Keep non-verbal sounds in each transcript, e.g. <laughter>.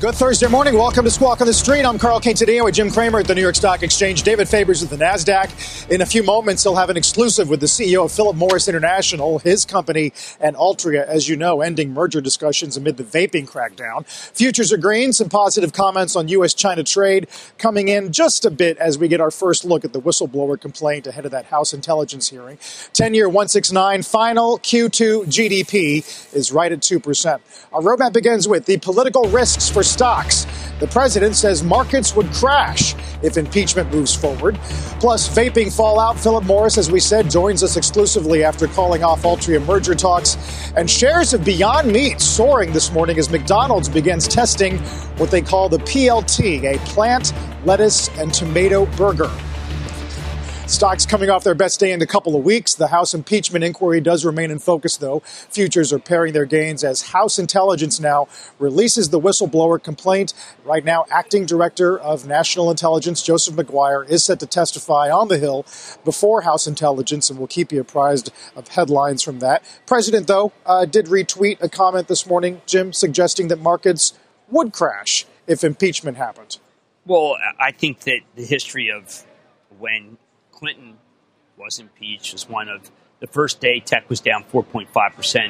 Good Thursday morning. Welcome to Squawk on the Street. I'm Carl Quintanilla with Jim Cramer at the New York Stock Exchange. David Faber's at the NASDAQ. In a few moments, he'll have an exclusive with the CEO of Philip Morris International, his company, and Altria, as you know, ending merger discussions amid the vaping crackdown. Futures are green. Some positive comments on U.S. China trade coming in just a bit as we get our first look at the whistleblower complaint ahead of that House intelligence hearing. 10 year 169 final Q2 GDP is right at 2%. Our roadmap begins with the political risks for stocks. The president says markets would crash if impeachment moves forward. Plus, vaping fallout. Philip Morris, as we said, joins us exclusively after calling off Altria merger talks. And shares of Beyond Meat soaring this morning as McDonald's begins testing what they call the PLT, a plant, lettuce, and tomato burger. Stocks coming off their best day in a couple of weeks. The House impeachment inquiry does remain in focus, though. Futures are paring their gains as House intelligence now releases the whistleblower complaint. Right now, acting director of national intelligence, Joseph Maguire is set to testify on the Hill before House intelligence, and we'll keep you apprised of headlines from that. President, though, uh, did retweet a comment this morning, Jim, suggesting that markets would crash if impeachment happened. Well, I think that the history of when Clinton was impeached was one of the first day tech was down 4.5%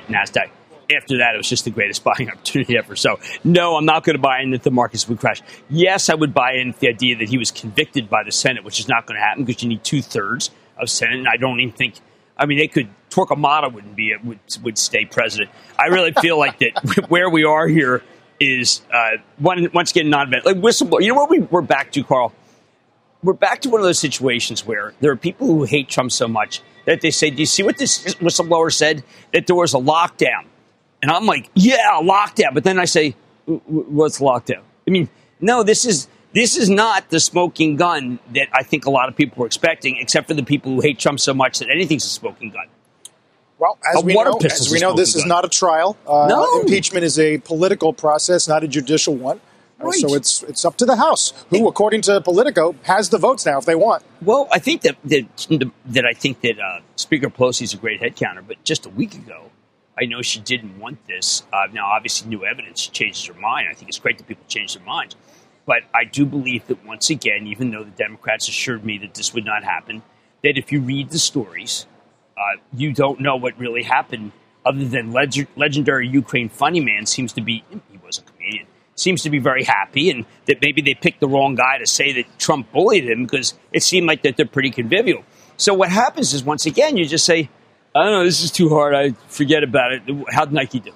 NASDAQ. After that, it was just the greatest <laughs> buying opportunity ever. So, no, I'm not going to buy in that the markets would crash. Yes, I would buy in the idea that he was convicted by the Senate, which is not going to happen because you need two thirds of Senate. And I don't even think, I mean, they could, Torquemada wouldn't be, it would, would stay president. I really feel like that <laughs> where we are here is, uh, one, once again, non event. Like whistleblower. You know what we, we're back to, Carl? We're back to one of those situations where there are people who hate Trump so much that they say, Do you see what this whistleblower said? That there was a lockdown. And I'm like, Yeah, lockdown. But then I say, What's lockdown? I mean, no, this is. This is not the smoking gun that I think a lot of people were expecting, except for the people who hate Trump so much that anything's a smoking gun. Well, as A we know, as we know, this smoking is not a trial. Uh, No. Impeachment is a political process, not a judicial one. Right. So it's it's up to the House, who, according to Politico, has the votes now if they want. Well, I think that that, that I think that uh, Speaker Pelosi is a great head counter, but just a week ago, I know she didn't want this. Uh, now, obviously, new evidence changes her mind. I think it's great that people change their minds, but I do believe that once again, even though the Democrats assured me that this would not happen, that if you read the stories, uh, you don't know what really happened. Other than leg- legendary Ukraine funny man seems to be he was a seems to be very happy, and that maybe they picked the wrong guy to say that Trump bullied him because it seemed like that they're pretty convivial. So what happens is once again you just say, I don't know, this is too hard. I forget about it. How'd Nike do?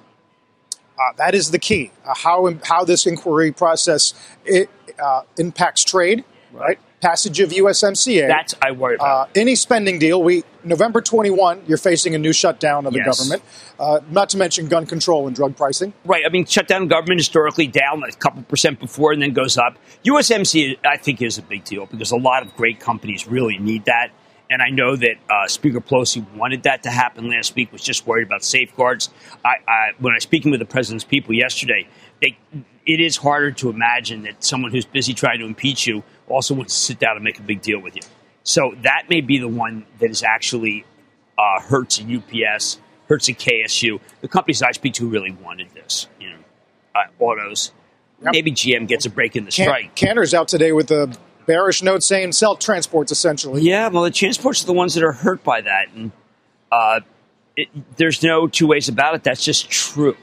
Uh, that is the key. Uh, how how this inquiry process it, uh, impacts trade, right? Passage of USMCA. That's I worry about. Uh, any spending deal, we November 21, you're facing a new shutdown of the Yes. government. Uh, not to mention gun control and drug pricing. Right. I mean, shutdown government historically down a couple percent before and then goes up. USMCA, I think, is a big deal because a lot of great companies really need that. And I know that uh, Speaker Pelosi wanted that to happen last week, was just worried about safeguards. I, I, when I was speaking with the president's people yesterday, they, it is harder to imagine that someone who's busy trying to impeach you also wants to sit down and make a big deal with you. So that may be the one that is actually uh, hurts a UPS, hurts a KSU. The companies I speak to really wanted this. You know, uh, autos. Maybe GM gets a break in the Can- strike. Cantor's out today with a bearish note saying sell transports essentially. Yeah, well, the transports are the ones that are hurt by that, and uh, it, there's no two ways about it. That's just true.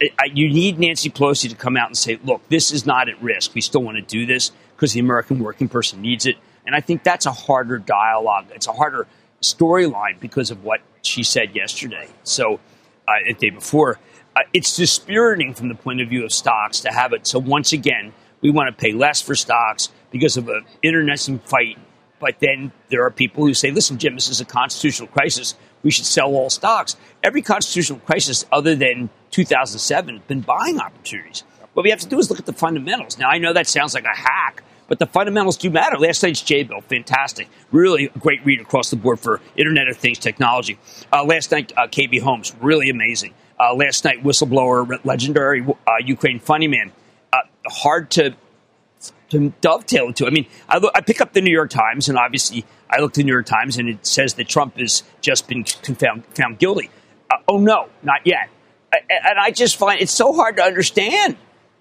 You need Nancy Pelosi to come out and say, "Look, this is not at risk. We still want to do this because the American working person needs it." And I think that's a harder dialogue. It's a harder storyline because of what she said yesterday. So, uh, the day before, uh, it's dispiriting from the point of view of stocks to have it. So once again, we want to pay less for stocks because of an internecine fight. But then there are people who say, listen, Jim, this is a constitutional crisis. We should sell all stocks. Every constitutional crisis other than 2007 has been buying opportunities. What we have to do is look at the fundamentals. Now, I know that sounds like a hack, but the fundamentals do matter. Last night's Jabil, fantastic. Really great read across the board for Internet of Things technology. Uh, last night, uh, KB Homes, really amazing. Uh, last night, whistleblower, legendary uh, Ukraine funny man. Uh, hard to to dovetail into. I mean, I, look, I pick up the New York Times, and obviously, I look at the New York Times, and it says that Trump has just been found, found guilty. Uh, oh no, not yet. And I just find it's so hard to understand.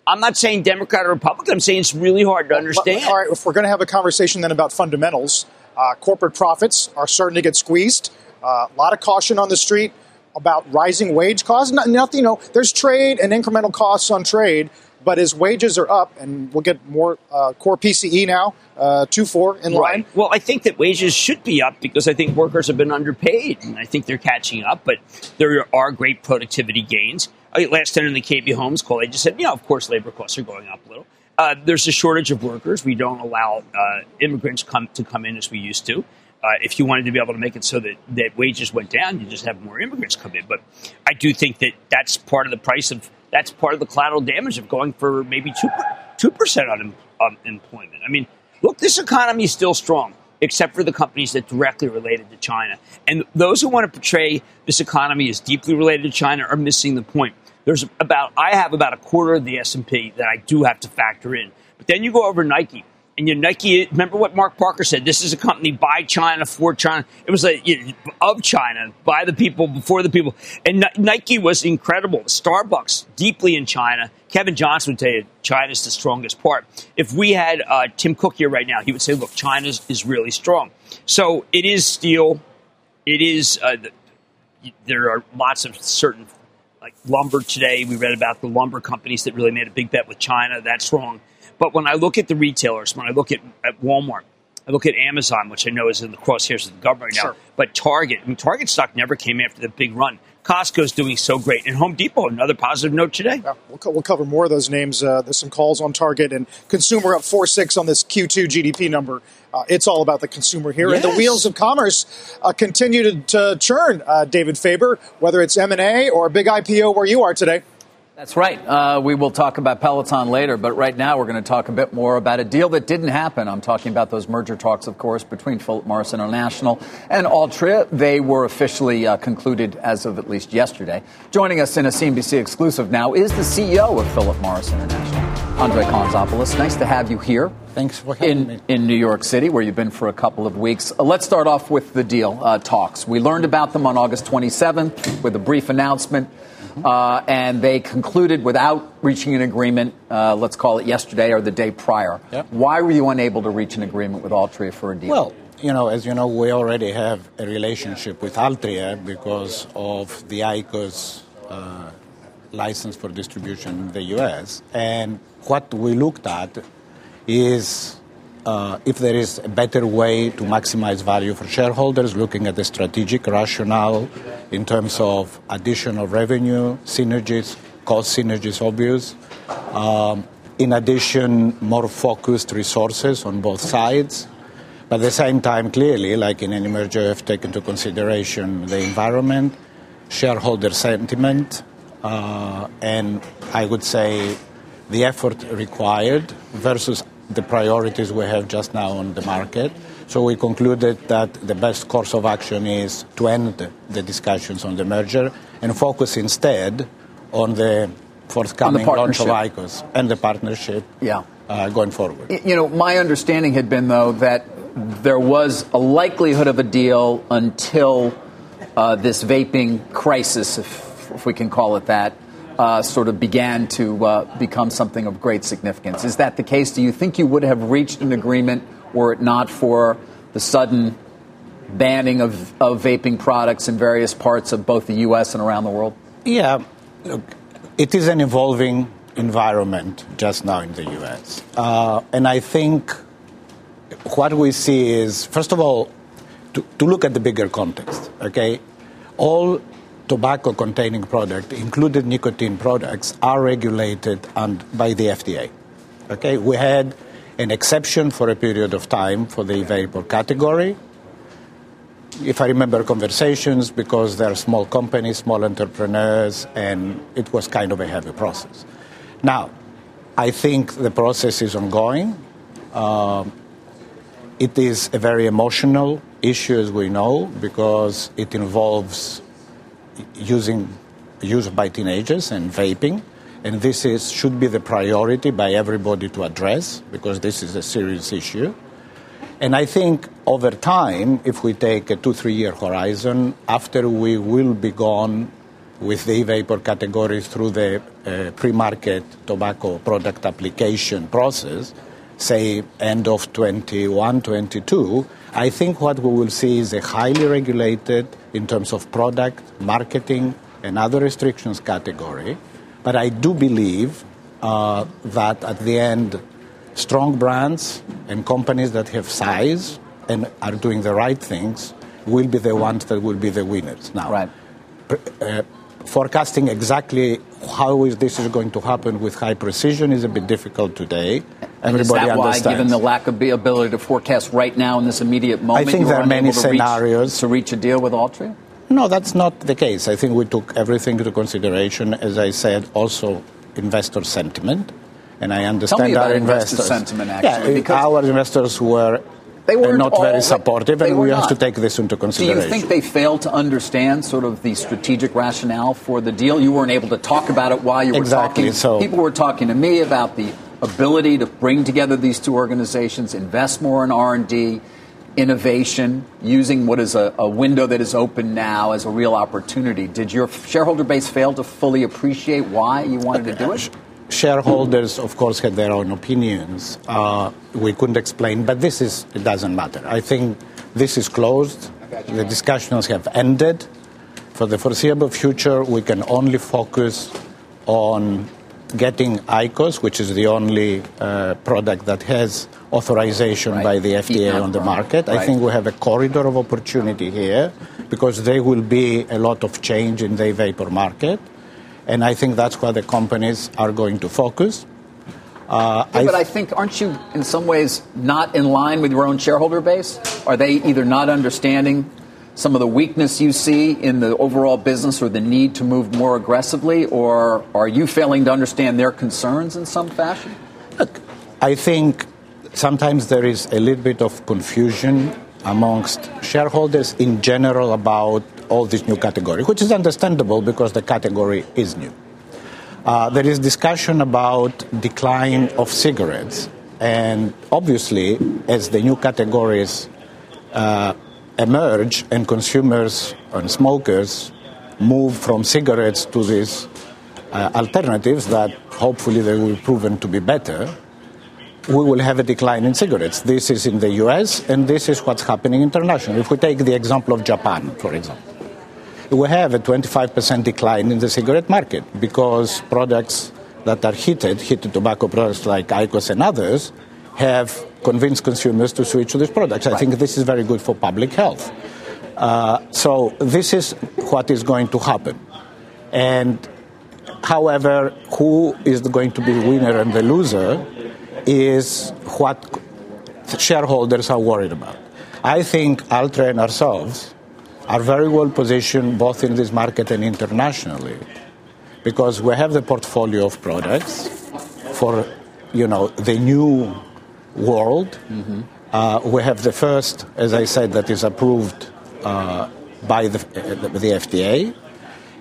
I'm not saying Democrat or Republican. I'm saying it's really hard to understand. All right, if we're going to have a conversation then about fundamentals, uh, corporate profits are starting to get squeezed. Uh, a lot of caution on the street about rising wage costs. nothing, you know, there's trade and incremental costs on trade, but as wages are up, and we'll get more uh, core PCE now, uh, two four in line. right. Well, I think that wages should be up because I think workers have been underpaid, and I think they're catching up. But there are great productivity gains. I, last night in the KB Homes call, I just said, you know, of course, labor costs are going up a little. Uh, there's a shortage of workers. We don't allow uh, immigrants come to come in as we used to. Uh, if you wanted to be able to make it so that, that wages went down, you just have more immigrants come in. But I do think that that's part of the price of that's part of the collateral damage of going for maybe two two percent on unemployment. I mean, look, this economy is still strong, except for the companies that directly related to China. And those who want to portray this economy as deeply related to China are missing the point. There's about I have about a quarter of the S and P that I do have to factor in. But then you go over Nike and you Nike. Remember what Mark Parker said? This is a company by China for China. It was like you know, of China, by the people, before the people. And Nike was incredible. Starbucks deeply in China. Kevin Johnson would tell you China's the strongest part. If we had uh, Tim Cook here right now, he would say, "Look, China is really strong." So it is steel. It is. Uh, there are lots of certain like lumber today. We read about the lumber companies that really made a big bet with China. That's wrong. But when I look at the retailers, when I look at, at Walmart, I look at Amazon, which I know is in the crosshairs of the government right now, but Target, I mean, Target stock never came after the big run. Costco's doing so great. And Home Depot, another positive note today. Yeah, we'll, co- we'll, cover more of those names. Uh, there's some calls on Target and consumer up 4 6 on this Q2 GDP number. Uh, it's all about the consumer here. Yes. And the wheels of commerce uh, continue to, to churn, uh, David Faber, whether it's M&A or a big IPO where you are today. That's right. Uh, we will talk about Peloton later, but right now we're going to talk a bit more about a deal that didn't happen. I'm talking about those merger talks, of course, between Philip Morris International and Altria. They were officially uh, concluded as of at least yesterday. Joining us in a CNBC exclusive now is the CEO of Philip Morris International, Andre Calantzopoulos. Nice to have you here. Thanks for having in, me. In New York City, where you've been for a couple of weeks. Uh, let's start off with the deal uh, talks. We learned about them on August 27th with a brief announcement. Uh, and they concluded without reaching an agreement, uh, let's call it yesterday or the day prior. Yep. Why were you unable to reach an agreement with Altria for a deal? Well, you know, as you know, we already have a relationship with Altria because of the IQOS uh, license for distribution in the U.S. And what we looked at is uh, if there is a better way to maximize value for shareholders, looking at the strategic rationale in terms of additional revenue, synergies, cost synergies, obvious. Um, in addition, more focused resources on both sides. But at the same time, clearly, like in any merger, you have to take into consideration the environment, shareholder sentiment, uh, and I would say the effort required versus the priorities we have just now on the market. So we concluded that the best course of action is to end the discussions on the merger and focus instead on the forthcoming the launch of IQOS and the partnership yeah. Uh, going forward. You know, my understanding had been, though, that there was a likelihood of a deal until uh, this vaping crisis, if, if we can call it that, uh, sort of began to uh, become something of great significance. Is that the case? Do you think you would have reached an agreement were it not for the sudden banning of, of vaping products in various parts of both the U.S. and around the world? Yeah, look, it is an evolving environment just now in the U.S. Uh, and I think what we see is, first of all, to, to look at the bigger context, okay? All tobacco containing products, included nicotine products, are regulated and by the FDA. Okay, we had an exception for a period of time for the e-vapor category. If I remember conversations, because they're small companies, small entrepreneurs, and it was kind of a heavy process. Now, I think the process is ongoing. Uh, it is a very emotional issue, as we know, because it involves using use by teenagers and vaping and this is, should be the priority by everybody to address because this is a serious issue. And I think over time, if we take a two, three year horizon, after we will be gone with the e-vapor categories through the uh, pre-market tobacco product application process, say end of 21, 22, I think what we will see is a highly regulated in terms of product, marketing, and other restrictions category but I do believe uh, that at the end, strong brands and companies that have size and are doing the right things will be the ones that will be the winners. Now, right. uh, forecasting exactly how is this is going to happen with high precision is a bit difficult today. Everybody is that understands. why, given the lack of the ability to forecast right now in this immediate moment, I think there are many scenarios to reach, to reach a deal with Altria? No, that's not the case. I think we took everything into consideration. As I said, also investor sentiment, and I understand our investors. sentiment, actually, yeah, our investors were they were not all, very supportive, and we have to take this into consideration. Do you think they failed to understand sort of the strategic rationale for the deal? You weren't able to talk about it while you were exactly, talking. So people were talking to me about the ability to bring together these two organizations, invest more in R and D innovation, using what is a, a, window that is open now as a real opportunity. Did your shareholder base fail to fully appreciate why you wanted to do it? Shareholders, of course, had their own opinions. Uh, we couldn't explain, but this is, it doesn't matter. I think this is closed. The discussions have ended. For the foreseeable future, we can only focus on getting IQOS, which is the only uh, product that has authorization right. by the FDA on the market. Right. I think we have a corridor of opportunity here because there will be a lot of change in the vapor market. And I think that's where the companies are going to focus. Uh, yeah, I but I think, aren't you in some ways not in line with your own shareholder base? Are they either not understanding some of the weakness you see in the overall business or the need to move more aggressively, or are you failing to understand their concerns in some fashion? Look, I think sometimes there is a little bit of confusion amongst shareholders in general about all this new category, which is understandable because the category is new. Uh, there is discussion about decline of cigarettes, and obviously, as the new categories uh, emerge and consumers and smokers move from cigarettes to these uh, alternatives that hopefully they will be proven to be better, we will have a decline in cigarettes. This is in the US, and this is what's happening internationally. If we take the example of Japan, for example, we have a 25% decline in the cigarette market because products that are heated, heated tobacco products like IQOS and others, have convinced consumers to switch to these products. I think this is very good for public health. Uh, so this is what is going to happen. And however, who is going to be the winner and the loser is what shareholders are worried about. I think Altria and ourselves are very well positioned both in this market and internationally because we have the portfolio of products for you know the new world. Mm-hmm. Uh, we have the first, as I said, that is approved uh, by the, uh, the FDA.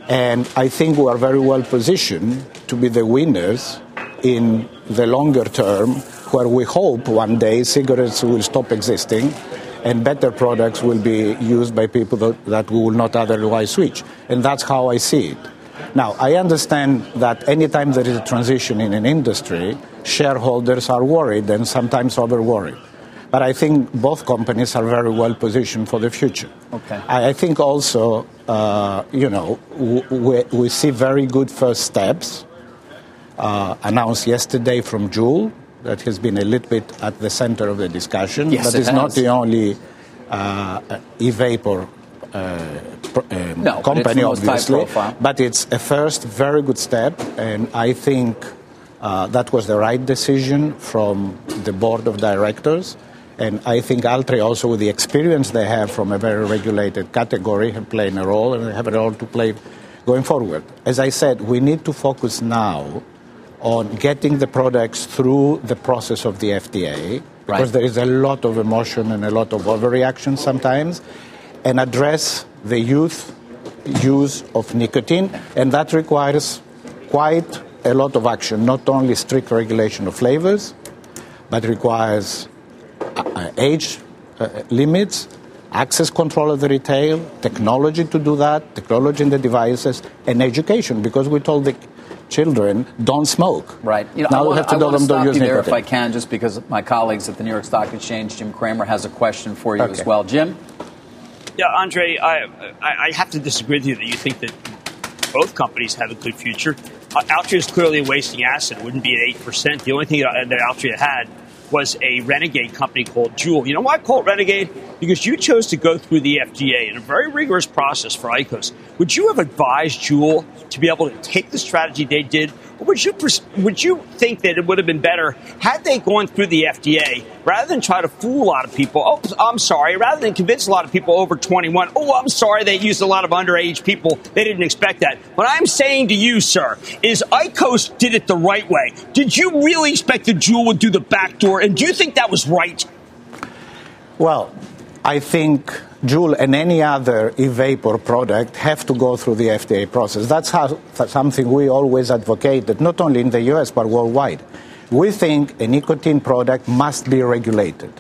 And I think we are very well positioned to be the winners in the longer term, where we hope one day cigarettes will stop existing and better products will be used by people that, that we will not otherwise switch. And that's how I see it. Now, I understand that anytime there is a transition in an industry, shareholders are worried and sometimes over worried. But I think both companies are very well positioned for the future. Okay. I, I think also, uh, you know, we, we see very good first steps uh, announced yesterday from Juul that has been a little bit at the center of the discussion. Yes, but it it's has. not the only uh, e-vapor uh, um, no, company, but obviously. But it's a first very good step, and I think Uh, that was the right decision from the board of directors. And I think Altria, also with the experience they have from a very regulated category, have played a role and they have a role to play going forward. As I said, we need to focus now on getting the products through the process of the FDA because right. there is a lot of emotion and a lot of overreaction sometimes, and address the youth use of nicotine, and that requires quite a lot of action, not only strict regulation of flavors, but requires uh, age uh, limits, access control of the retail, technology to do that, technology in the devices, and education, because we told the children don't smoke. Right. You know, now we'll have to tell them don't use there if I can, just because my colleagues at the New York Stock Exchange, Jim Cramer, has a question for you okay. as well. Jim? Yeah, Andre, I, I have to disagree with you that you think that both companies have a good future. Uh, Altria is clearly a wasting asset. It wouldn't be at 8%. The only thing that, that Altria had was a renegade company called Juul. You know why I call it renegade? Because you chose to go through the FDA in a very rigorous process for IQOS. Would you have advised Juul to be able to take the strategy they did would you would you think that it would have been better had they gone through the FDA rather than try to fool a lot of people? Oh, I'm sorry. Rather than convince a lot of people over 21. Oh, I'm sorry. They used a lot of underage people. They didn't expect that. What I'm saying to you, sir, is IQOS did it the right way. Did you really expect the Juul would do the back door? And do you think that was right? Well, I think Juul and any other e-vapor product have to go through the FDA process. That's, how, that's something we always advocated, not only in the US but worldwide. We think a nicotine product must be regulated.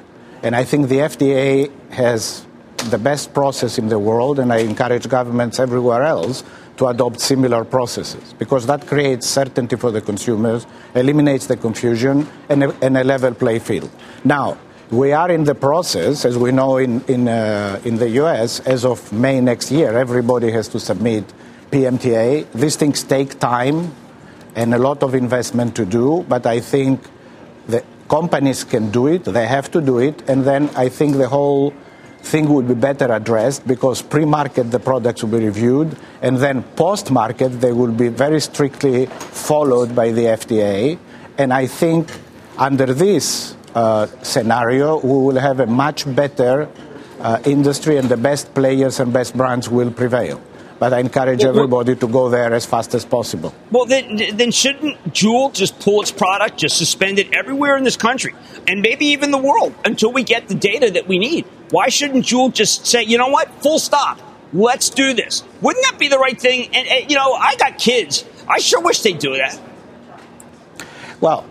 And I think the FDA has the best process in the world, and I encourage governments everywhere else to adopt similar processes because that creates certainty for the consumers, eliminates the confusion, and a, and a level play field. Now, we are in the process, as we know in, in, uh, in the US, as of May next year, everybody has to submit PMTA. These things take time and a lot of investment to do, but I think the companies can do it, they have to do it, and then I think the whole thing would be better addressed because pre market the products will be reviewed, and then post market they will be very strictly followed by the FDA. And I think under this scenario, we will have a much better uh, industry and the best players and best brands will prevail. But I encourage everybody to go there as fast as possible. Well, then, then shouldn't Juul just pull its product, just suspend it everywhere in this country, and maybe even the world, until we get the data that we need? Why shouldn't Juul just say, you know what, full stop, let's do this? Wouldn't that be the right thing? And, and you know, I got kids. I sure wish they'd do that. Well,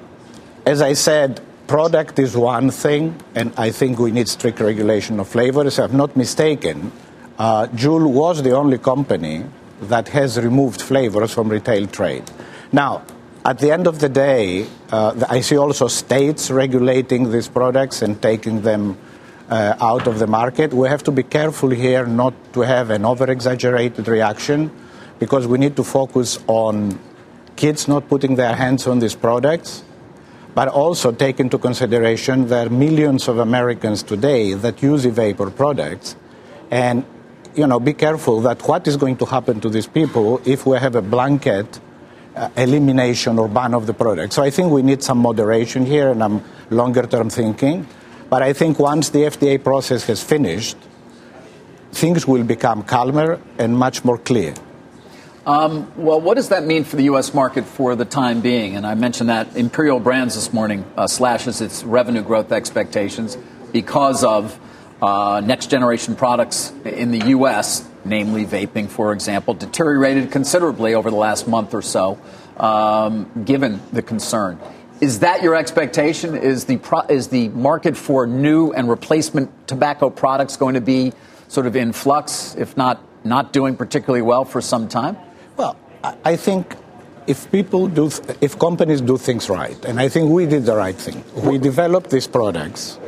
as I said, product is one thing, and I think we need strict regulation of flavors. If I'm not mistaken, uh, Juul was the only company that has removed flavors from retail trade. Now, at the end of the day, uh, I see also states regulating these products and taking them uh, out of the market. We have to be careful here not to have an over exaggerated reaction because we need to focus on kids not putting their hands on these products but also take into consideration there are millions of Americans today that use e-vapor products, and you know, be careful that what is going to happen to these people if we have a blanket uh, elimination or ban of the product. So I think we need some moderation here, and I'm longer-term thinking. But I think once the FDA process has finished, things will become calmer and much more clear. Um, well, what does that mean for the U.S. market for the time being? And I mentioned that Imperial Brands this morning uh, slashes its revenue growth expectations because of uh, next generation products in the U.S., namely vaping, for example, deteriorated considerably over the last month or so, um, given the concern. Is that your expectation? Is the, pro- is the market for new and replacement tobacco products going to be sort of in flux, if not not doing particularly well for some time? Well, I think if people do, if companies do things right, and I think we did the right thing, we developed these products,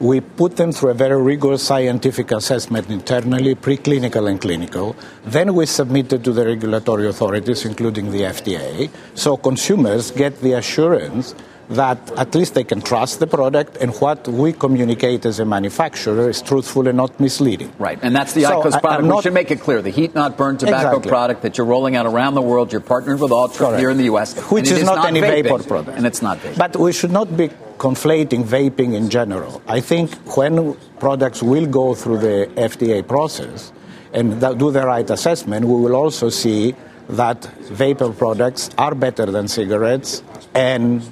we put them through a very rigorous scientific assessment internally, preclinical and clinical. Then we submitted to the regulatory authorities, including the FDA, so consumers get the assurance that at least they can trust the product and what we communicate as a manufacturer is truthful and not misleading. Right, and that's the so IQOS product. Not, we should make it clear the heat not burn tobacco exactly. product that you're rolling out around the world. You're partnered with Altria here in the U.S., which is, is, not, not any vaping, vapor product, and it's not vaping. But we should not be conflating vaping in general. I think when products will go through the FDA process and do the right assessment, we will also see that vapor products are better than cigarettes and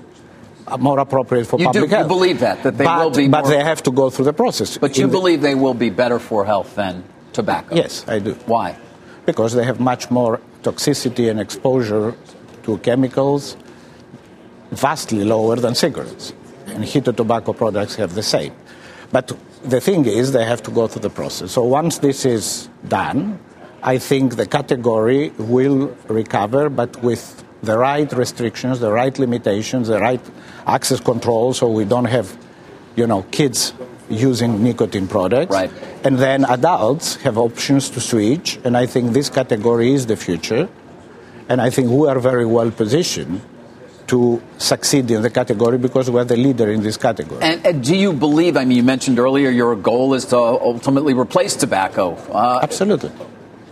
more appropriate for you public do, health. You believe that that they but, will be, but more... they have to go through the process. But you believe the... they will be better for health than tobacco? Yes, I do. Why? Because they have much more toxicity and exposure to chemicals vastly lower than cigarettes, and heated tobacco products have the same. But the thing is, they have to go through the process. So once this is done, I think the category will recover, but with the right restrictions, the right limitations, the right access control, so we don't have, you know, kids using nicotine products. Right. And then adults have options to switch, and I think this category is the future. And I think we are very well positioned to succeed in the category because we're the leader in this category. And, and, do you believe, I mean, you mentioned earlier your goal is to ultimately replace tobacco. Uh, Absolutely.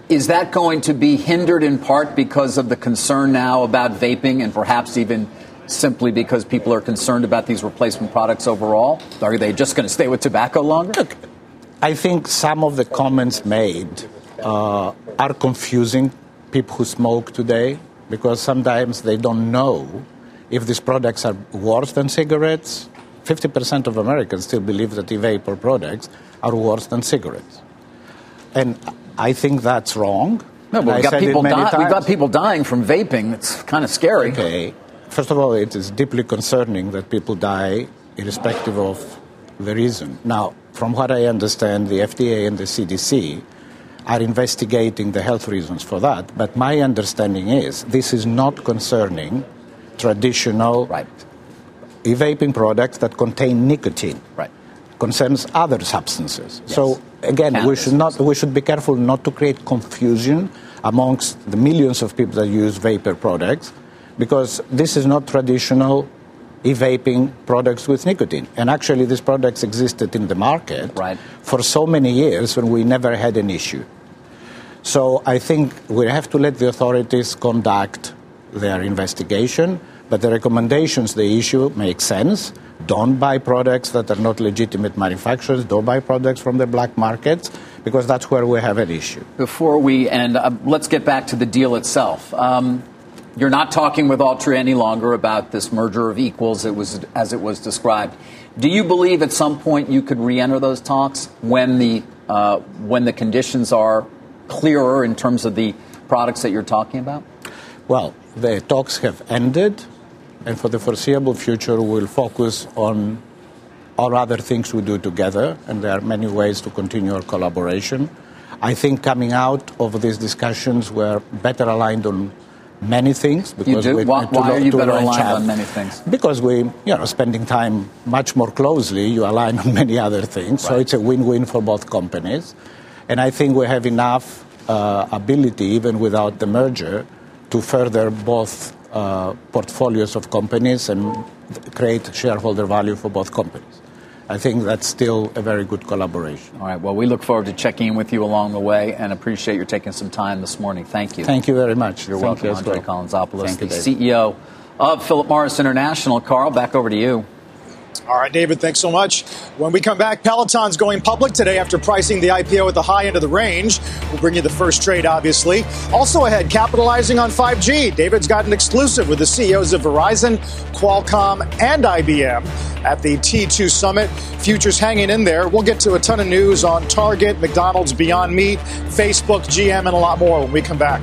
Is that going to be hindered in part because of the concern now about vaping and perhaps even simply because people are concerned about these replacement products overall? Are they just going to stay with tobacco longer? Look, I think some of the comments made uh, are confusing people who smoke today because sometimes they don't know if these products are worse than cigarettes. 50% of Americans still believe that e-vapor products are worse than cigarettes. And I think that's wrong. No, but we've got, people di- we've got people dying from vaping. It's kind of scary. Okay. First of all, it is deeply concerning that people die irrespective of the reason. Now, from what I understand, the FDA and the CDC are investigating the health reasons for that. But my understanding is this is not concerning traditional right. e-vaping products that contain nicotine. Right. Concerns other substances. Yes. So again, Cannabis. we should not we should be careful not to create confusion amongst the millions of people that use vapor products, because this is not traditional e-vaping products with nicotine. And actually, these products existed in the market right. for so many years when we never had an issue. So I think we have to let the authorities conduct their investigation, but the recommendations they issue make sense. Don't buy products that are not legitimate manufacturers. Don't buy products from the black markets because that's where we have an issue. Before we end, uh, let's get back to the deal itself. Um, you're not talking with Altria any longer about this merger of equals it was, as it was described. Do you believe at some point you could re-enter those talks when the, uh, when the conditions are clearer in terms of the products that you're talking about? Well, the talks have ended, and for the foreseeable future, we'll focus on all other things we do together, and there are many ways to continue our collaboration. I think coming out of these discussions, we're better aligned on many things. Because you do? Why, why are you better aligned on many things? Because we, you know, spending time much more closely, you align on <laughs> many other things. Right. So it's a win-win for both companies. And I think we have enough uh, ability, even without the merger, to further both uh, portfolios of companies and create shareholder value for both companies. I think that's still a very good collaboration. All right. Well, we look forward to checking in with you along the way and appreciate your taking some time this morning. Thank you. Thank you very much. You're Thank welcome, you André well. Calantzopoulos, the CEO of Philip Morris International. Carl, back over to you. All right, David, thanks so much. When we come back, Peloton's going public today after pricing the IPO at the high end of the range. We'll bring you the first trade, obviously. Also ahead, capitalizing on 5G. David's got an exclusive with the CEOs of Verizon, Qualcomm, and IBM at the T2 Summit. Futures hanging in there. We'll get to a ton of news on Target, McDonald's, Beyond Meat, Facebook, GM, and a lot more when we come back.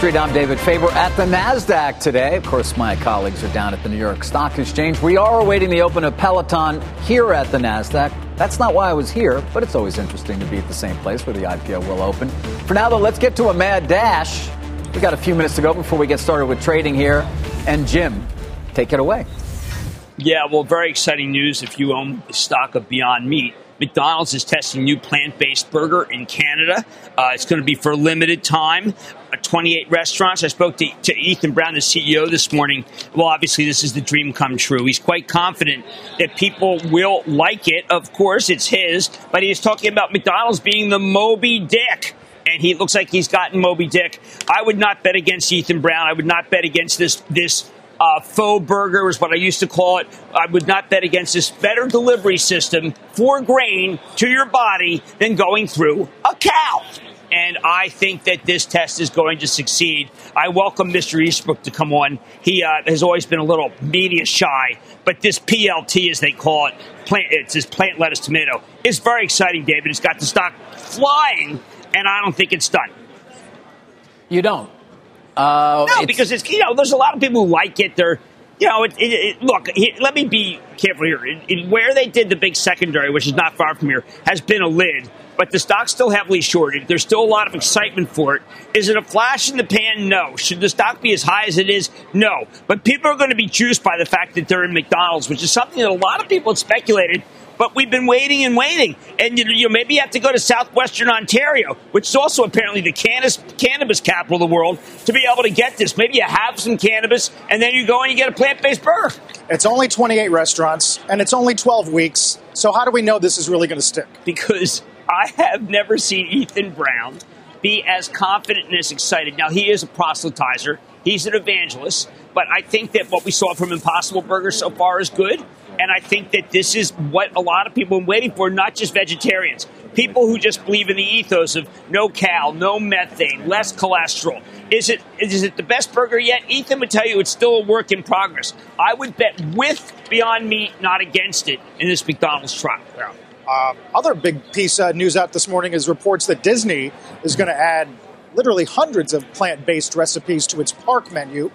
Street, I'm David Faber at the NASDAQ today. Of course, my colleagues are down at the New York Stock Exchange. We are awaiting the open of Peloton here at the NASDAQ. That's not why I was here, but it's always interesting to be at the same place where the IPO will open. For now, though, let's get to a mad dash. We got a few minutes to go before we get started with trading here. And Jim, take it away. Yeah, well, very exciting news if you own the stock of Beyond Meat. McDonald's is testing new plant-based burger in Canada. Uh, it's going to be for a limited time. Uh, 28 restaurants. I spoke to, to Ethan Brown, the CEO, this morning. Well, obviously, this is the dream come true. He's quite confident that people will like it. Of course, it's his, but he's talking about McDonald's being the Moby Dick and he looks like he's gotten Moby Dick. I would not bet against Ethan Brown. I would not bet against this this uh, faux burger is what I used to call it. I would not bet against this better delivery system for grain to your body than going through a cow. And I think that this test is going to succeed. I welcome Mr. Easterbrook to come on. He uh, has always been a little media shy, but this PLT, as they call it, plant, it's his plant lettuce tomato, is very exciting, David. It's got the stock flying, and I don't think it's done. You don't? Uh, no, because it's you know there's a lot of people who like it. They're you know it, it, it, look. let me be careful here. In, where they did the big secondary, which is not far from here, has been a lid, but the stock's still heavily shorted. There's still a lot of excitement for it. Is it a flash in the pan? No. Should the stock be as high as it is? No. But people are going to be juiced by the fact that they're in McDonald's, which is something that a lot of people had speculated but we've been waiting and waiting. And you, you maybe you have to go to southwestern Ontario, which is also apparently the cannabis, cannabis capital of the world, to be able to get this. Maybe you have some cannabis, and then you go and you get a plant based burger. It's only 28 restaurants, and it's only 12 weeks. So, how do we know this is really going to stick? Because I have never seen Ethan Brown be as confident and as excited. Now, he is a proselytizer, he's an evangelist, but I think that what we saw from Impossible Burger so far is good. And I think that this is what a lot of people are waiting for, not just vegetarians. People who just believe in the ethos of no cal, no methane, less cholesterol. Is it is it the best burger yet? Ethan would tell you it's still a work in progress. I would bet with Beyond Meat, not against it, in this McDonald's trial. Yeah. Uh, other big piece of news out this morning is reports that Disney is going to add literally hundreds of plant-based recipes to its park menu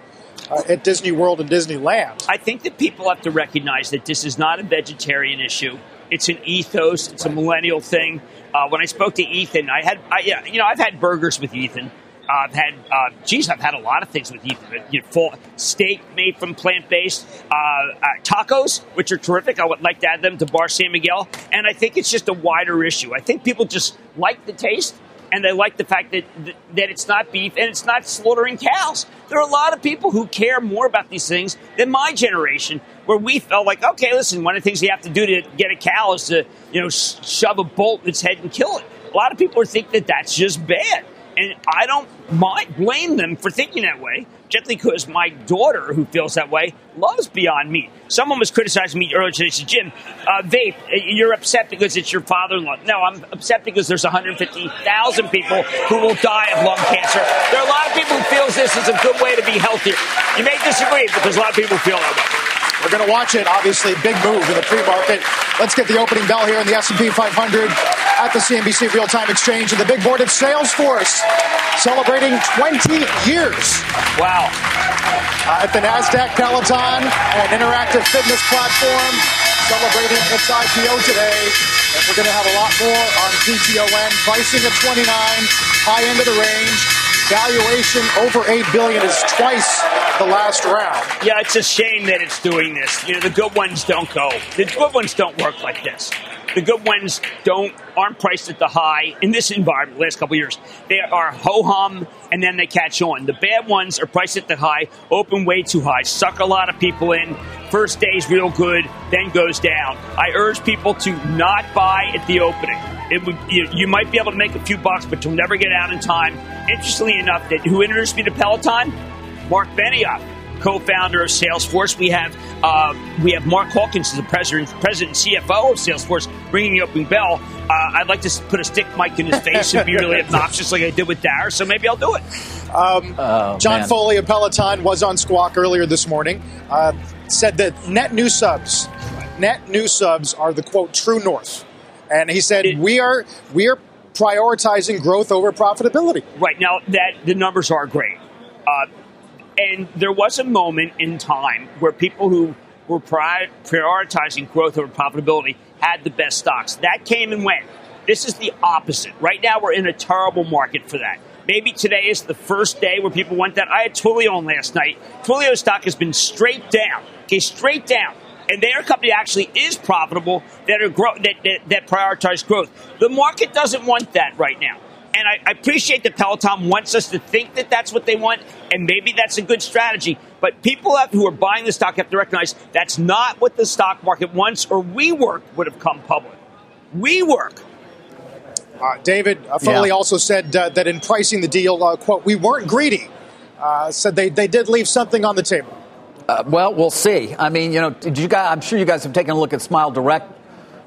uh, at Disney World and Disneyland. I think that people have to recognize that this is not a vegetarian issue. It's an ethos. It's a millennial thing. Uh, when I spoke to Ethan, I had, I, you know, I've had burgers with Ethan. Uh, I've had, uh, geez, I've had a lot of things with Ethan. You know, full steak made from plant based, uh, uh, tacos, which are terrific. I would like to add them to Bar San Miguel. And I think it's just a wider issue. I think people just like the taste and they like the fact that that it's not beef and it's not slaughtering cows. There are a lot of people who care more about these things than my generation, where we felt like, okay, listen, one of the things you have to do to get a cow is to you know shove a bolt in its head and kill it. A lot of people think that that's just bad. And I don't mind, blame them for thinking that way, just because my daughter, who feels that way, loves Beyond Meat. Someone was criticizing me earlier today. Said, Jim, uh, vape, you're upset because it's your father in law. No, I'm upset because there's 150,000 people who will die of lung cancer. There are a lot of people who feel this is a good way to be healthier. You may disagree, but there's a lot of people feel that way. We're going to watch it. Obviously, big move in the pre-market. Let's get the opening bell here in the S&P 500 at the CNBC Real-Time Exchange and the big board of Salesforce celebrating 20 years. Wow. Uh, at the NASDAQ Peloton, an interactive fitness platform celebrating its IPO today. And we're going to have a lot more on PTON. Pricing at 29, high end of the range. Valuation over eight billion is twice the last round. Yeah, it's a shame that it's doing this. You know, the good ones don't go. The good ones don't work like this. The good ones don't aren't priced at the high in this environment. Last couple years, they are ho hum and then they catch on. The bad ones are priced at the high, open way too high, suck a lot of people in. First day's real good, then goes down. I urge people to not buy at the opening. It would you, you might be able to make a few bucks, but you'll never get out in time. Interestingly enough, that who introduced me to Peloton? Mark Benioff co-founder of Salesforce. We have uh, we have Mark Hawkins, the president, president and CFO of Salesforce, ringing the opening bell. Uh, I'd like to put a stick mic in his face and be really <laughs> obnoxious, like I did with Dara. So maybe I'll do it. Um, oh, John man. Foley of Peloton was on Squawk earlier this morning. Uh, said that net new subs, net new subs are the quote true north, and he said it, we are we are prioritizing growth over profitability. Right now, that the numbers are great. Uh, and there was a moment in time where people who were prioritizing growth over profitability had the best stocks. That came and went. This is the opposite. Right now, we're in a terrible market for that. Maybe today is the first day where people want that. I had Twilio on last night. Twilio stock has been straight down. Okay, straight down. And their company actually is profitable that are grow- that, that, that prioritize growth. The market doesn't want that right now. And I, I appreciate that Peloton wants us to think that that's what they want, and maybe that's a good strategy. But people have, who are buying the stock have to recognize that's not what the stock market wants, or WeWork would have come public. WeWork. Uh, David uh, Foley yeah. also said uh, that in pricing the deal, uh, quote, we weren't greedy. Uh, said they, they did leave something on the table. Uh, well, we'll see. I mean, you know, you guys, I'm sure you guys have taken a look at Smile Direct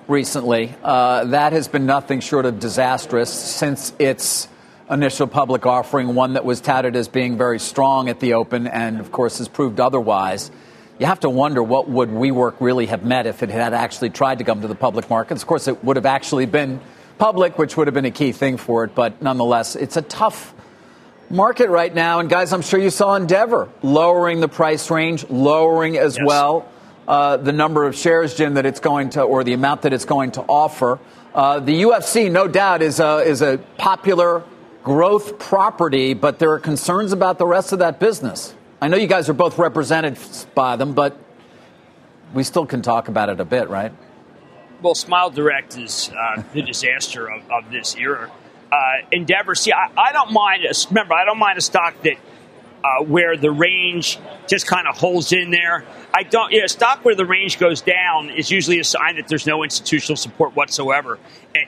recently. Uh, that has been nothing short of disastrous since its initial public offering, one that was touted as being very strong at the open and, of course, has proved otherwise. You have to wonder what would WeWork really have met if it had actually tried to come to the public markets. Of course, it would have actually been public, which would have been a key thing for it. But nonetheless, it's a tough market right now. And guys, I'm sure you saw Endeavor lowering the price range, lowering as yes. well uh, the number of shares, Jim, that it's going to, or the amount that it's going to offer. Uh, the UFC, no doubt, is a, is a popular growth property, but there are concerns about the rest of that business. I know you guys are both represented by them, but we still can talk about it a bit, right? Well, Smile Direct is uh, the disaster of, of this era. Uh, Endeavor, see, I, I, don't mind. A, Remember, I don't mind a stock that uh, where the range just kind of holds in there. I don't. You know, stock where the range goes down is usually a sign that there's no institutional support whatsoever.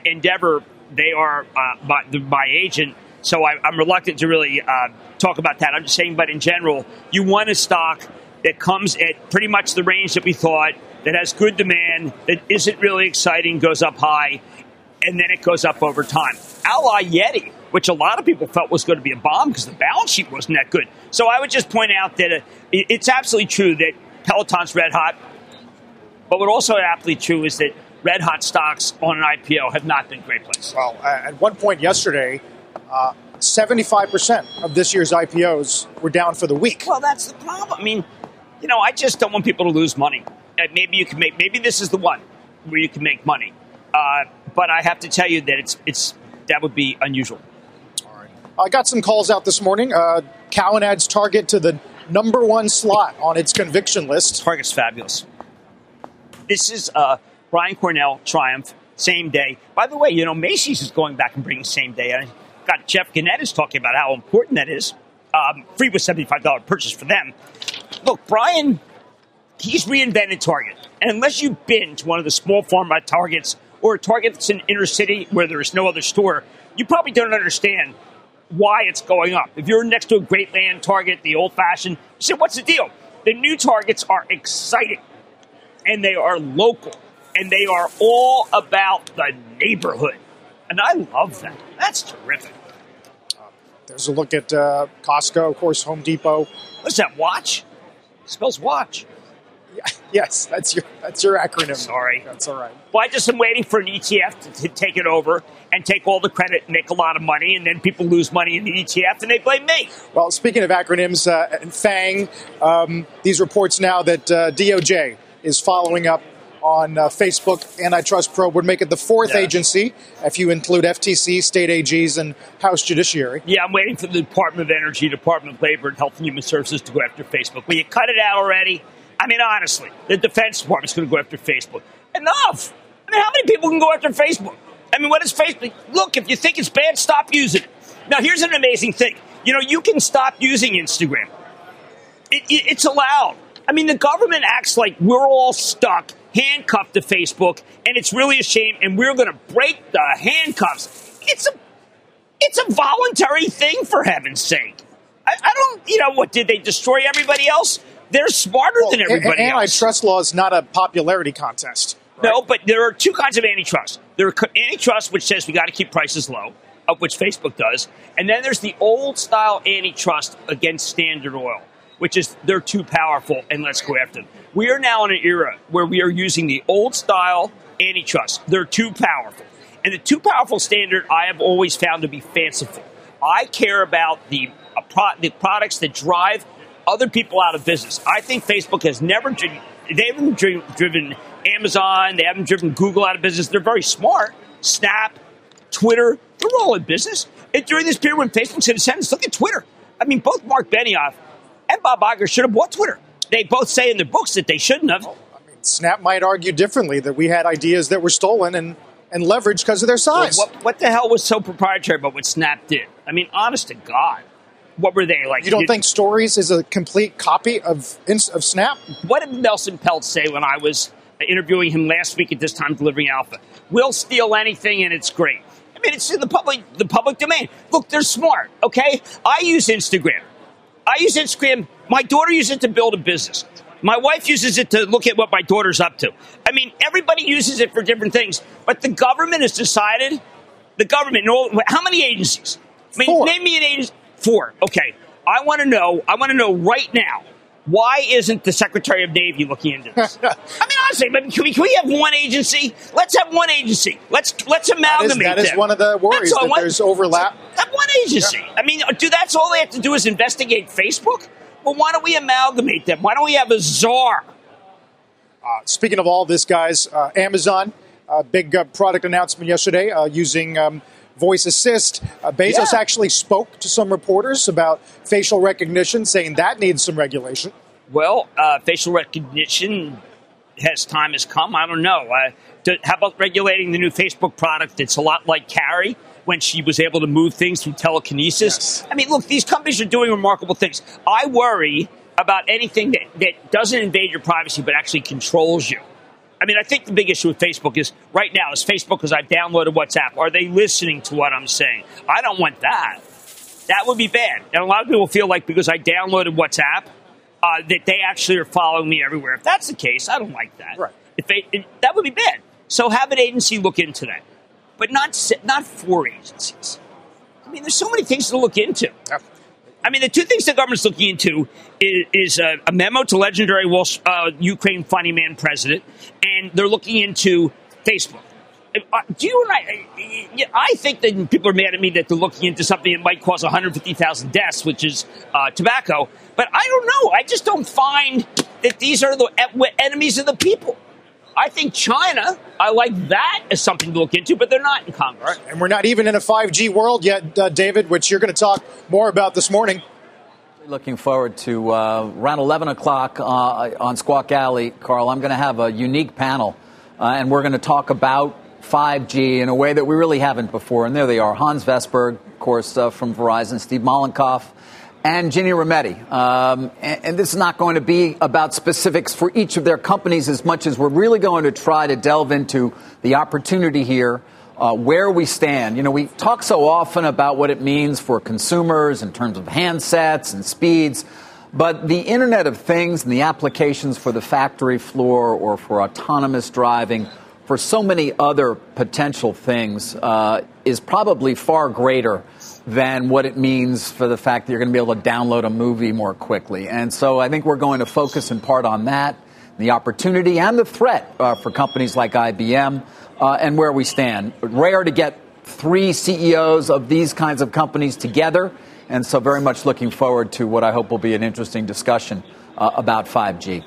Endeavor, they are uh, by, my agent, so I, am reluctant to really uh, talk about that. I'm just saying, but in general, you want a stock that comes at pretty much the range that we thought, that has good demand, that isn't really exciting, goes up high, and then it goes up over time. Ally Yeti, which a lot of people felt was going to be a bomb because the balance sheet wasn't that good. So I would just point out that uh, it's absolutely true that Peloton's red hot, but what also aptly true is that red hot stocks on an IPO have not been great places. Well, at one point yesterday, uh, 75% of this year's IPOs were down for the week. Well, that's the problem. I mean, you know, I just don't want people to lose money. Uh, maybe you can make, maybe this is the one where you can make money. Uh, but I have to tell you that it's, it's, that would be unusual. I got some calls out this morning. Uh, Cowen adds Target to the number one slot on its conviction list. Target's fabulous. This is uh, Brian Cornell Triumph, same day. By the way, you know, Macy's is going back and bringing same day. I got Jeff Gennette is talking about how important that is. Um, free with $75 purchase for them. Look, Brian, he's reinvented Target. And unless you've been to one of the small format Targets or a Target that's in inner city where there is no other store, you probably don't understand why it's going up. If you're next to a Greatland Target, the old fashioned, you say, what's the deal? The new Targets are exciting and they are local and they are all about the neighborhood. And I love that. That's terrific. Uh, there's a look at uh, Costco, of course, Home Depot. What's that, watch? It spells watch. <laughs> Yes, that's your that's your acronym. Sorry, that's all right. Well, I just am waiting for an ETF to, to, take it over and take all the credit, and make a lot of money, and then people lose money in the ETF, and they blame me. Well, speaking of acronyms, uh, FANG, um, these reports now that uh, DOJ is following up on uh, Facebook antitrust probe would make it the fourth yeah. agency if you include FTC, state AGs, and House Judiciary. Yeah, I'm waiting for the Department of Energy, Department of Labor, and Health and Human Services to go after Facebook. Will you cut it out already? I mean, honestly, the Defense Department's going to go after Facebook. Enough. I mean, how many people can go after Facebook? I mean, what is Facebook? Look, if you think it's bad, stop using it. Now, here's an amazing thing. You know, you can stop using Instagram. It, it, it's allowed. I mean, the government acts like we're all stuck, handcuffed to Facebook, and it's really a shame, and we're going to break the handcuffs. It's a, it's a voluntary thing, for heaven's sake. I, I don't, you know, what did they destroy everybody else? They're smarter well, than everybody else. Antitrust law is not a popularity contest. Right? No, but there are two kinds of antitrust. There are antitrust, which says we got to keep prices low, of which Facebook does, and then there's the old style antitrust against Standard Oil which is they're too powerful and let's go after them. We are now in an era where we are using the old style antitrust. They're too powerful. And the too powerful standard I have always found to be fanciful. I care about the, uh, pro- the products that drive other people out of business. I think Facebook has never driven, they haven't driven Amazon, they haven't driven Google out of business. They're very smart. Snap, Twitter, they're all in business. And during this period when Facebook's in a sentence, look at Twitter. I mean, both Mark Benioff and Bob Iger should have bought Twitter. They both say in their books that they shouldn't have. Well, I mean, Snap might argue differently that we had ideas that were stolen and, and leveraged because of their size. Well, what, what, the hell was so proprietary about what Snap did? I mean, honest to God. What were they like? You don't you, think Stories is a complete copy of of Snap? What did Nelson Peltz say when I was uh, interviewing him last week at this time delivering Alpha? We'll steal anything and it's great. I mean, it's in the public the public domain. Look, they're smart. Okay, I use Instagram. I use Instagram. My daughter uses it to build a business. My wife uses it to look at what my daughter's up to. I mean, everybody uses it for different things, but the government has decided. The government, how many agencies? I mean, Four. name me an agency. Four. Okay. I want to know. I want to know right now. Why isn't the Secretary of Navy looking into this? <laughs> I mean, honestly, can we, can we have one agency? Let's have one agency. Let's let's amalgamate. That is, that is one of the worries that want, there's overlap. Have one agency. Yeah. I mean, do that's all they have to do is investigate Facebook? Well, why don't we amalgamate them? Why don't we have a czar? Uh, speaking of all this, guys, uh, Amazon, uh, big uh, product announcement yesterday uh, using um, voice assist. Uh, Bezos yeah. actually spoke to some reporters about facial recognition, saying that needs some regulation. Well, facial recognition has time has come. I don't know. To, how about regulating the new Facebook product? It's a lot like Carrie when she was able to move things through telekinesis. Yes. I mean, look, these companies are doing remarkable things. I worry about anything that, that doesn't invade your privacy but actually controls you. I mean, I think the big issue with Facebook is right now is Facebook because I've downloaded WhatsApp. Are they listening to what I'm saying? I don't want that. That would be bad. And a lot of people feel like because I downloaded WhatsApp, uh, that they actually are following me everywhere. If that's the case, I don't like that. Right. If they, if, that would be bad. So have an agency look into that but not not four agencies. I mean, there's so many things to look into. I mean, the two things the government's looking into is, is a, a, memo to legendary uh, Ukraine funny man president, and they're looking into Facebook. Uh, do you and I? I think that people are mad at me that they're looking into something that might cause 150,000 deaths, which is uh, tobacco. But I don't know. I just don't find that these are the enemies of the people. I think China, I like that as something to look into, but they're not in Congress. Right. And we're not even in a 5G world yet, uh, David, which you're going to talk more about this morning. Looking forward to uh, around 11 o'clock uh, on Squawk Alley, Carl. I'm going to have a unique panel, uh, and we're going to talk about 5G in a way that we really haven't before. And there they are Hans Vestberg, of course, uh, from Verizon, Steve Mollenkopf and Ginny Rometty. Um, and, and, this is not going to be about specifics for each of their companies as much as we're really going to try to delve into the opportunity here, uh, where we stand. You know, we talk so often about what it means for consumers in terms of handsets and speeds. But the Internet of Things and the applications for the factory floor or for autonomous driving, for so many other potential things, uh, is probably far greater than what it means for the fact that you're going to be able to download a movie more quickly. And so I think we're going to focus in part on that, the opportunity and the threat uh, for companies like IBM uh, and where we stand. Rare to get three CEOs of these kinds of companies together. And so, very much looking forward to what I hope will be an interesting discussion uh, about 5G.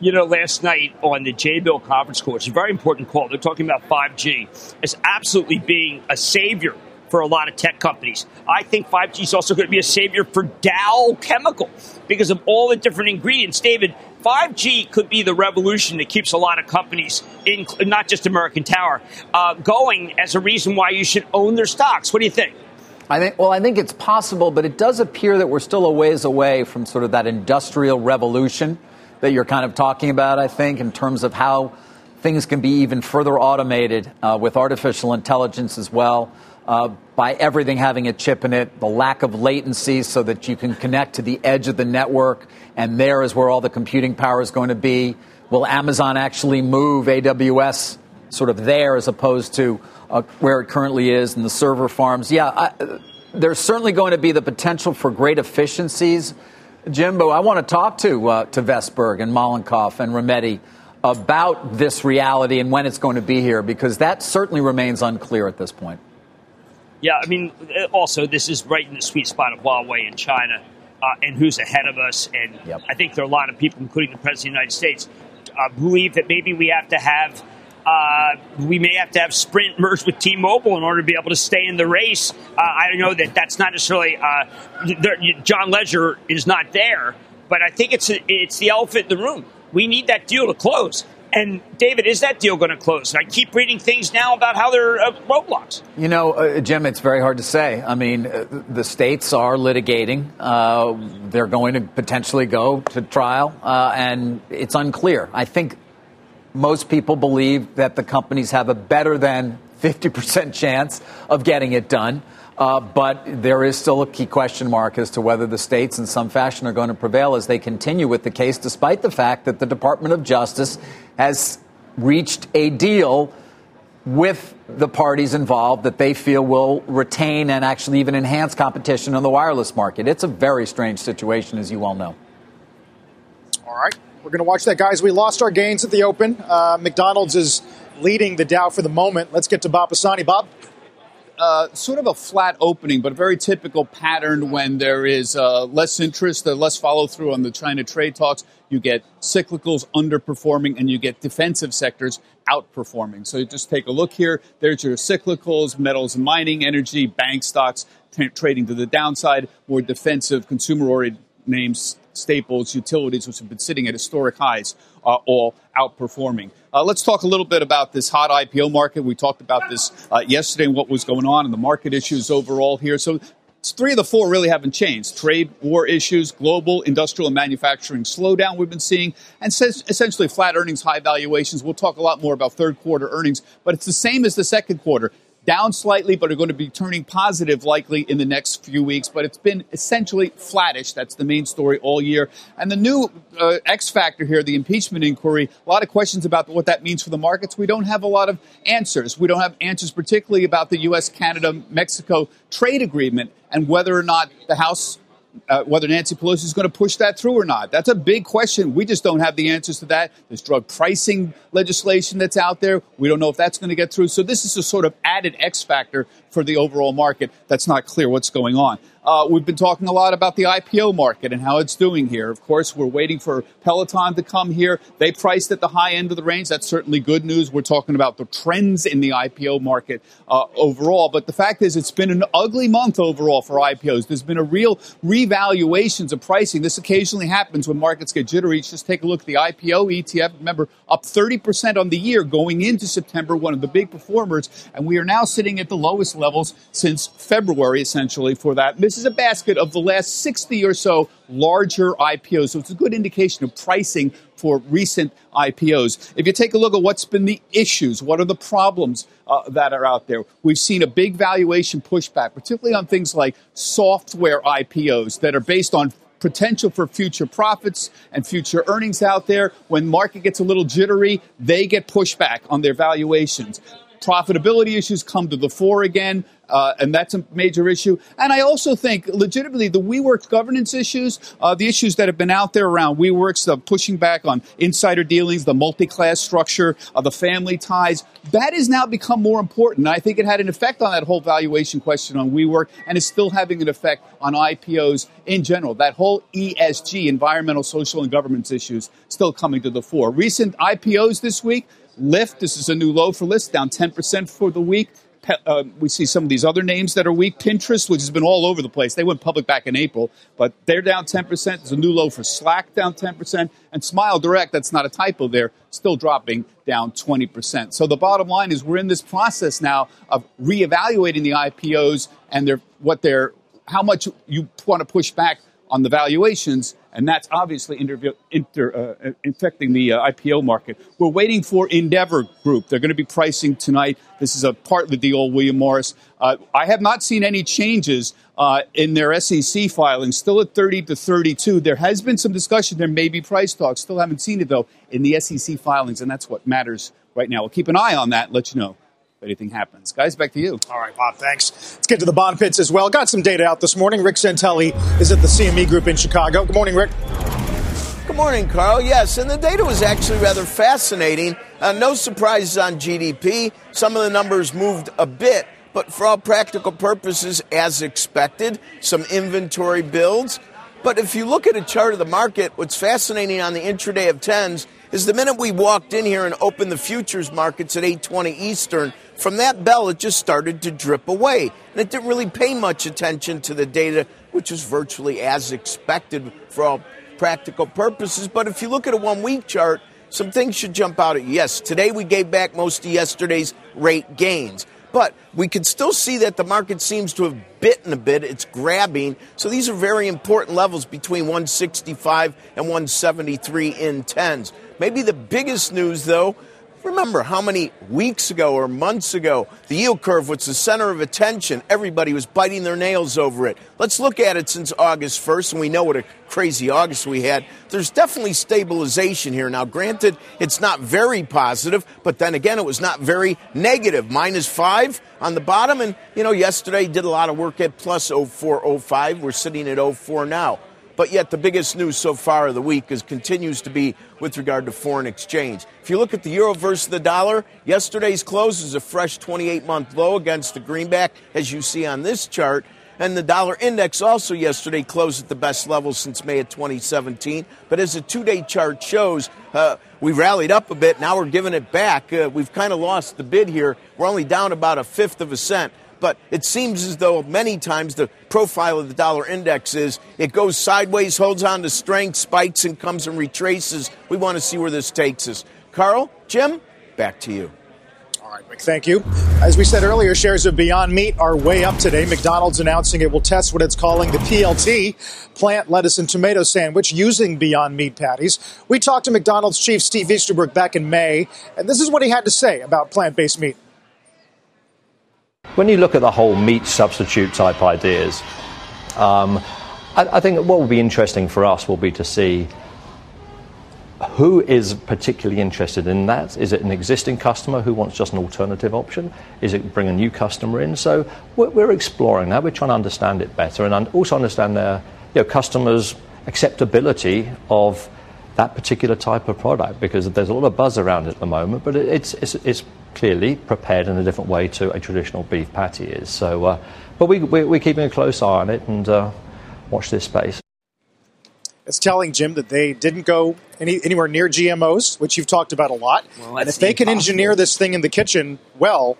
You know, last night on the Jabil conference call, it's a very important call. They're talking about 5G as absolutely being a savior for a lot of tech companies. I think 5G is also going to be a savior for Dow Chemical because of all the different ingredients. David, 5G could be the revolution that keeps a lot of companies, in, not just American Tower, uh, going as a reason why you should own their stocks. What do you think? I think, well, I think it's possible, but it does appear that we're still a ways away from sort of that industrial revolution that you're kind of talking about, I think, in terms of how things can be even further automated uh, with artificial intelligence as well. Uh, by everything having a chip in it, the lack of latency so that you can connect to the edge of the network, and there is where all the computing power is going to be. Will Amazon actually move AWS sort of there as opposed to uh, where it currently is in the server farms? Yeah, I, there's certainly going to be the potential for great efficiencies, Jimbo. I want to talk to uh, to Vestberg and Mollenkopf and Rometty about this reality and when it's going to be here, because that certainly remains unclear at this point. Yeah, I mean, also, this is right in the sweet spot of Huawei in China uh, and who's ahead of us. And yep. I think there are a lot of people, including the President of the United States, uh, believe that maybe we have to have. Uh, we may have to have Sprint merged with T-Mobile in order to be able to stay in the race. Uh, I know that that's not necessarily uh, John Legere is not there, but I think it's a, it's the elephant in the room. We need that deal to close. And David, is that deal going to close? I keep reading things now about how they're uh, roadblocks. You know, uh, Jim, it's very hard to say. I mean, uh, the states are litigating. Uh, they're going to potentially go to trial, uh, and it's unclear. I think most people believe that the companies have a better than 50% chance of getting it done. Uh, but there is still a key question mark as to whether the states, in some fashion, are going to prevail as they continue with the case, despite the fact that the Department of Justice has reached a deal with the parties involved that they feel will retain and actually even enhance competition in the wireless market. It's a very strange situation, as you all know. All right. We're going to watch that, guys. We lost our gains at the Open. Uh, McDonald's is leading the Dow for the moment. Let's get to Bob Pisani. Bob? Uh, sort of a flat opening, but a very typical pattern when there is uh, less interest, less follow through on the China trade talks. You get cyclicals underperforming and you get defensive sectors outperforming. So just take a look here. There's your cyclicals, metals and mining, energy, bank stocks t- trading to the downside, more defensive, consumer oriented names, staples, utilities, which have been sitting at historic highs, uh, all outperforming. Uh, let's talk a little bit about this hot IPO market. We talked about this uh, yesterday and what was going on and the market issues overall here. So three of the four really haven't changed. Trade war issues, global industrial and manufacturing slowdown we've been seeing, and essentially flat earnings, high valuations. We'll talk a lot more about third quarter earnings, but it's the same as the second quarter down slightly, but are going to be turning positive likely in the next few weeks. But it's been essentially flattish. That's the main story all year. And the new uh, X factor here, the impeachment inquiry, a lot of questions about what that means for the markets. We don't have a lot of answers. We don't have answers, particularly about the U.S., Canada, Mexico trade agreement and whether or not the House uh, whether Nancy Pelosi is going to push that through or not. That's a big question. We just don't have the answers to that. There's drug pricing legislation that's out there. We don't know if that's going to get through. So this is a sort of added X factor for the overall market. That's not clear what's going on. Uh, we've been talking a lot about the IPO market and how it's doing here. Of course, we're waiting for Peloton to come here. They priced at the high end of the range. That's certainly good news. We're talking about the trends in the IPO market uh, overall. But the fact is, it's been an ugly month overall for IPOs. There's been a real revaluations of pricing. This occasionally happens when markets get jittery. Just take a look at the IPO ETF. Remember, up 30% on the year going into September, one of the big performers. And we are now sitting at the lowest levels since February, essentially, for that. This is a basket of the last 60 or so larger IPOs. So it's a good indication of pricing for recent IPOs. If you take a look at what's been the issues, what are the problems uh, that are out there, we've seen a big valuation pushback, particularly on things like software IPOs that are based on potential for future profits and future earnings out there. When market gets a little jittery, they get pushback on their valuations profitability issues come to the fore again, uh, and that's a major issue. And I also think, legitimately, the WeWork governance issues, uh, the issues that have been out there around WeWorks, the pushing back on insider dealings, the multi-class structure, uh, the family ties, that has now become more important. I think it had an effect on that whole valuation question on WeWork, and is still having an effect on IPOs in general. That whole ESG, environmental, social, and governance issues, still coming to the fore. Recent IPOs this week Lyft, this is a new low for Lyft, down 10% for the week. uh, we see some of these other names that are weak. Pinterest, which has been all over the place, they went public back in April, but they're down 10%. There's a new low for Slack down 10%. And Smile Direct, that's not a typo there, still dropping down 20%. So the bottom line is we're in this process now of reevaluating the IPOs and their, what they're, how much you want to push back on the valuations and that's obviously inter- inter, uh, infecting the uh, IPO market. We're waiting for Endeavor Group. They're going to be pricing tonight. This is a part of the deal, William Morris. Uh, I have not seen any changes uh, in their SEC filings, still at 30 to 32. There has been some discussion. There may be price talks. Still haven't seen it, though, in the SEC filings, and that's what matters right now. We'll keep an eye on that, let you know if anything happens. Guys, back to you. All right, Bob, thanks. Let's get to the bond pits as well. Got some data out this morning. Rick Santelli is at the CME Group in Chicago. Good morning, Rick. Good morning, Carl. Yes, and the data was actually rather fascinating. Uh, no surprises on GDP. Some of the numbers moved a bit, but for all practical purposes, as expected, some inventory builds. But if you look at a chart of the market, what's fascinating on the intraday of tens is the minute we walked in here and opened the futures markets at 8:20 Eastern, from that bell it just started to drip away. And it didn't really pay much attention to the data, which was virtually as expected for all practical purposes. But if you look at a one-week chart, some things should jump out at you. Yes, today we gave back most of yesterday's rate gains. But we can still see that the market seems to have bitten a bit. It's grabbing. So these are very important levels between 165 and 173 in tens. Maybe the biggest news, though, Remember how many weeks ago or months ago the yield curve was the center of attention. Everybody was biting their nails over it. Let's look at it since August 1st, and we know what a crazy August we had. There's definitely stabilization here. Now, granted, it's not very positive, but then again, it was not very negative. Minus five on the bottom, and, you know, yesterday did a lot of work at plus 0405. We're sitting at 04 now. But yet, the biggest news so far of the week is continues to be with regard to foreign exchange. If you look at the euro versus the dollar, yesterday's close is a fresh 28 month low against the greenback, as you see on this chart. And the dollar index also yesterday closed at the best level since May of 2017. But as the two day chart shows, uh, we rallied up a bit. Now we're giving it back. Uh, we've kind of lost the bid here. We're only down about a fifth of a cent but it seems as though many times the profile of the dollar index is it goes sideways, holds on to strength, spikes, and comes and retraces. We want to see where this takes us. Carl, Jim, back to you. All right, thank you. As we said earlier, shares of Beyond Meat are way up today. McDonald's announcing it will test what it's calling the PLT, plant, lettuce, and tomato sandwich using Beyond Meat patties. We talked to McDonald's chief Steve Easterbrook back in May, and this is what he had to say about plant based meat. When you look at the whole meat substitute type ideas, um, I, I think what will be interesting for us will be to see who is particularly interested in that? Is it an existing customer who wants just an alternative option? Is it bring a new customer in? So we're, we're exploring that. We're trying to understand it better and also understand their you know, customers' acceptability of that particular type of product because there's a lot of buzz around it at the moment, but it's, it's, it's clearly prepared in a different way to a traditional beef patty is. So, uh, but we, we, are keeping a close eye on it and uh, watch this space. It's telling Jim that they didn't go any, anywhere near GMOs, which you've talked about a lot. Well, and if they can engineer this thing in the kitchen well,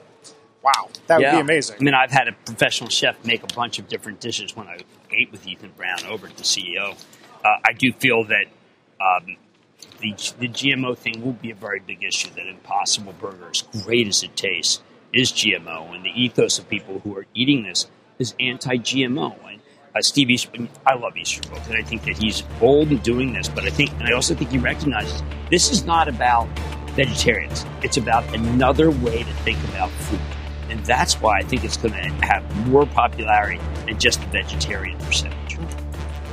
wow, that yeah. would be amazing. I mean, I've had a professional chef make a bunch of different dishes when I ate with Ethan Brown over at the CEO. Uh, I do feel that um, the, the GMO thing will be a very big issue. That Impossible Burger, as great as it tastes, is GMO, and the ethos of people who are eating this is anti-GMO. And uh, Steve Easterbrook, I love Easterbrook, and I think that he's bold in doing this. But I think, and I also think he recognizes this is not about vegetarians. It's about another way to think about food. And that's why I think it's going to have more popularity than just the vegetarian percentage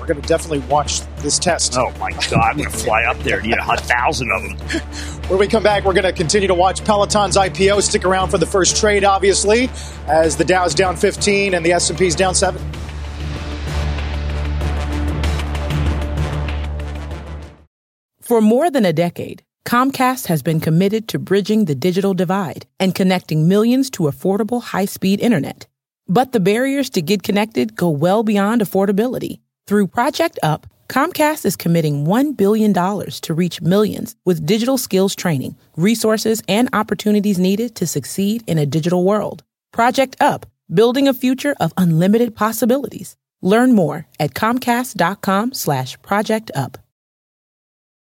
we're going to definitely watch this test. Oh my God, I'm going <laughs> to fly up there and eat a thousand of them. when we come back, we're going to continue to watch Peloton's IPO. Stick around for the first trade, obviously, as the Dow's down 15 and the S&P's down 7. For more than a decade, Comcast has been committed to bridging the digital divide and connecting millions to affordable high-speed internet. But the barriers to get connected go well beyond affordability. Through Project Up, Comcast is committing $1 billion to reach millions with digital skills training, resources, and opportunities needed to succeed in a digital world. Project Up, building a future of unlimited possibilities. Learn more at comcast.com slash project up.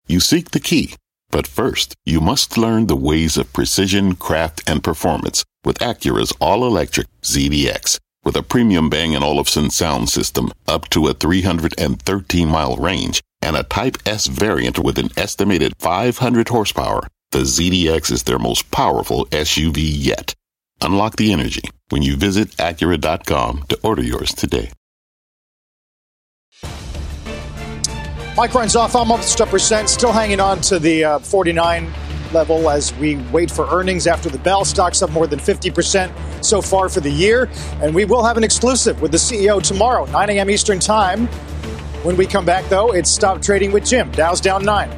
You seek the key, but first you must learn the ways of precision, craft, and performance with Acura's all-electric ZDX. With a premium Bang & Olufsen sound system up to a 313 mile range and a Type S variant with an estimated 500 horsepower, the ZDX is their most powerful SUV yet. Unlock the energy when you visit Acura.com to order yours today. Micron's off I'm almost a percent, still hanging on to the uh, 49 level as we wait for earnings after the bell. Stocks up more than 50% so far for the year. And we will have an exclusive with the CEO tomorrow, 9 a.m. Eastern Time. When we come back, though, it's Stop Trading with Jim. Dow's down nine.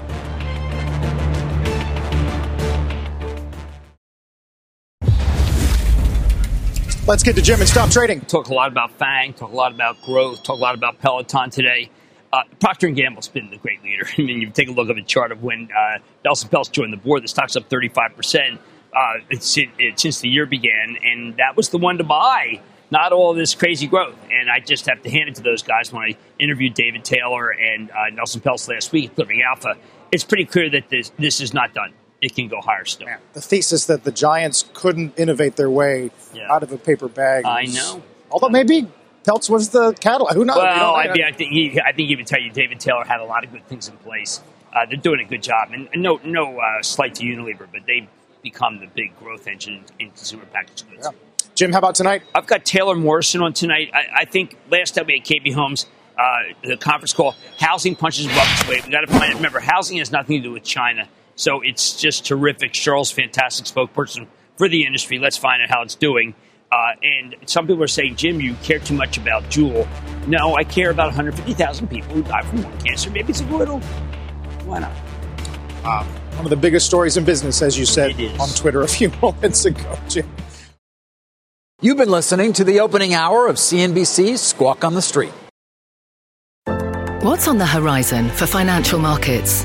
Let's get to Jim and stop trading. Talk a lot about Fang, talk a lot about growth, talk a lot about Peloton today. Uh, Procter & Gamble's been the great leader. <laughs> I mean, you take a look at the chart of when uh, Nelson Peltz joined the board, the stock's up 35% uh, it's, it, it, since the year began, and that was the one to buy, not all this crazy growth. And I just have to hand it to those guys when I interviewed David Taylor and uh, Nelson Peltz last week at Delivering Alpha. It's pretty clear that this, this is not done it can go higher still. Yeah. The thesis that the Giants couldn't innovate their way yeah. out of a paper bag. I know. Although maybe Peltz was the cattle. Who knows? Well, I, mean, I think he, I think he would tell you David Taylor had a lot of good things in place. Uh, they're doing a good job, and, and no no uh, slight to Unilever, but they've become the big growth engine in consumer packaged goods. Yeah. Jim, how about tonight? I've got Taylor Morrison on tonight. I, I think last time we had KB Homes, uh, the conference call, housing punches above its weight. We got to find. It. Remember, housing has nothing to do with China. So it's just terrific. Sheryl's fantastic spokesperson for the industry. Let's find out how it's doing. Uh, and some people are saying, Jim, you care too much about Juul. No, I care about 150,000 people who die from lung cancer. Maybe it's a little. Why not? Uh, one of the biggest stories in business, as you said on Twitter a few <laughs> moments ago, Jim. You've been listening to the opening hour of CNBC's Squawk on the Street. What's on the horizon for financial markets?